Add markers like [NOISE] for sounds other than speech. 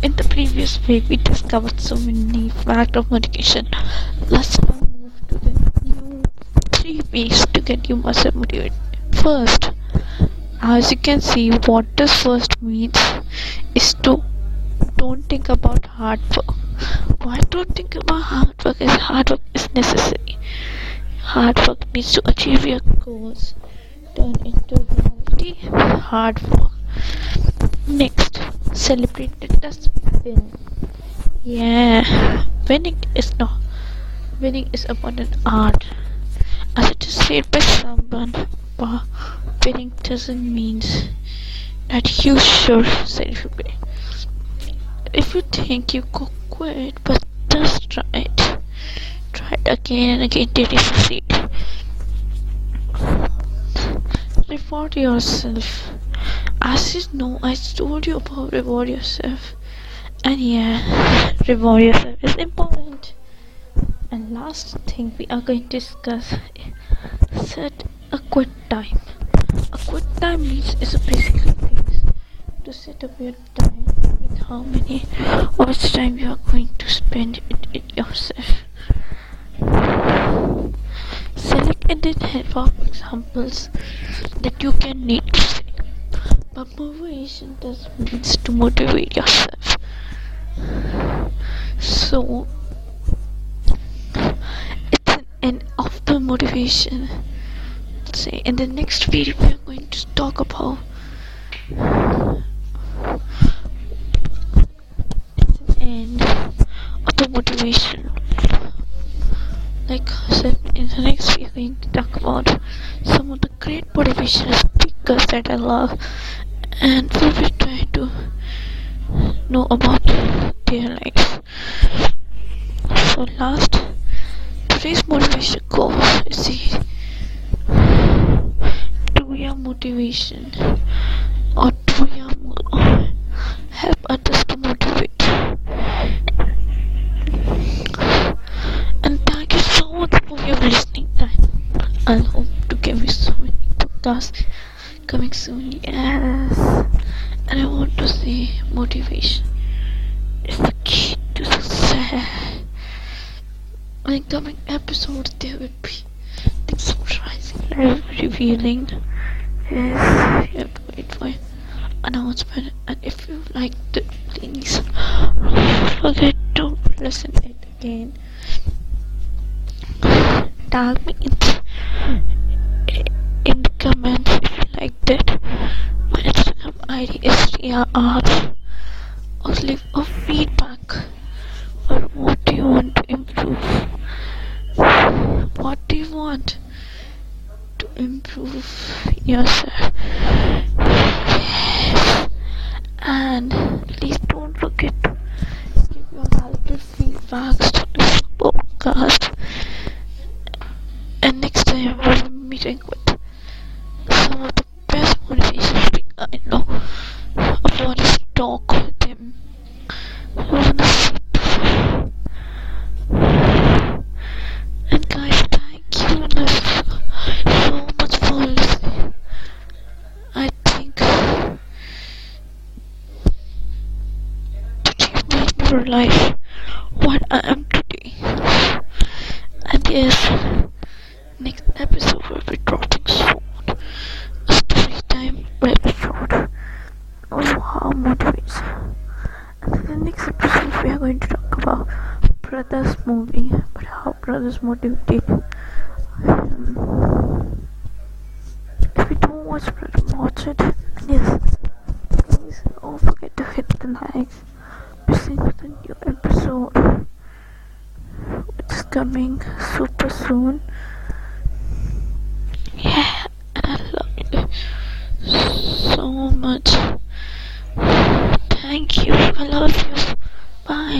In the previous week we discovered so many facts of motivation. Let's move to the new three ways to get you muscle motivated. First, as you can see, what this first means is to don't think about hard work. Why don't think about hard work? Is hard work is necessary. Hard work means to achieve your goals. Turn into reality. Hard work. Next, celebrate the just win. Yeah, winning is not. Winning is about an art. As it is said by someone, but winning doesn't mean that you should celebrate. If you think you could quit, but just try it. Try it again and again till you succeed. Reward yourself. As you know, I told you about reward yourself. And yeah, [LAUGHS] reward yourself is important. And last thing we are going to discuss set a quit time. A quit time means is a basic things to set up your time with how many much time you are going to spend it, it yourself. Select and then help of examples that you can need. But motivation does means to motivate yourself. So it's an end of the motivation. Say in the next video we are going to talk about it's an end of the motivation. Like I said, in the next video we are going to talk about some of the great motivational speakers that I love and we will try to know about their lives. So last today's motivation goal is do your motivation or do your mo- help others to motivate. And thank you so much for your listening time. I hope to give you so many podcasts coming soon. Yes. And I want to say motivation is the key to success. In coming episodes, there will be things surprising, live revealing. Yes, you have to wait for announcement. And if you like it, please forget to listen it again. Tag me in you liked it. My Instagram ID is TRR. Or leave a feedback or what do you want to improve? What do you want to improve yourself? Yes. And please don't forget to give your valuable feedbacks to this podcast. And next time we'll be meeting with some of the best motivation speakers I know. I want to talk with him. I want to sit. And guys, thank you so much for listening. I think today made me realize what I am today. And yes, next episode will be dropping soon. A story time episode. Motivates. And in the next episode, we are going to talk about Brothers movie, but how Brothers motivated. Um, if you don't watch Brothers, watch it. Yes, please don't forget to hit the likes. Listen to the new episode, is coming super soon. Yeah, and I love you so much. I love you.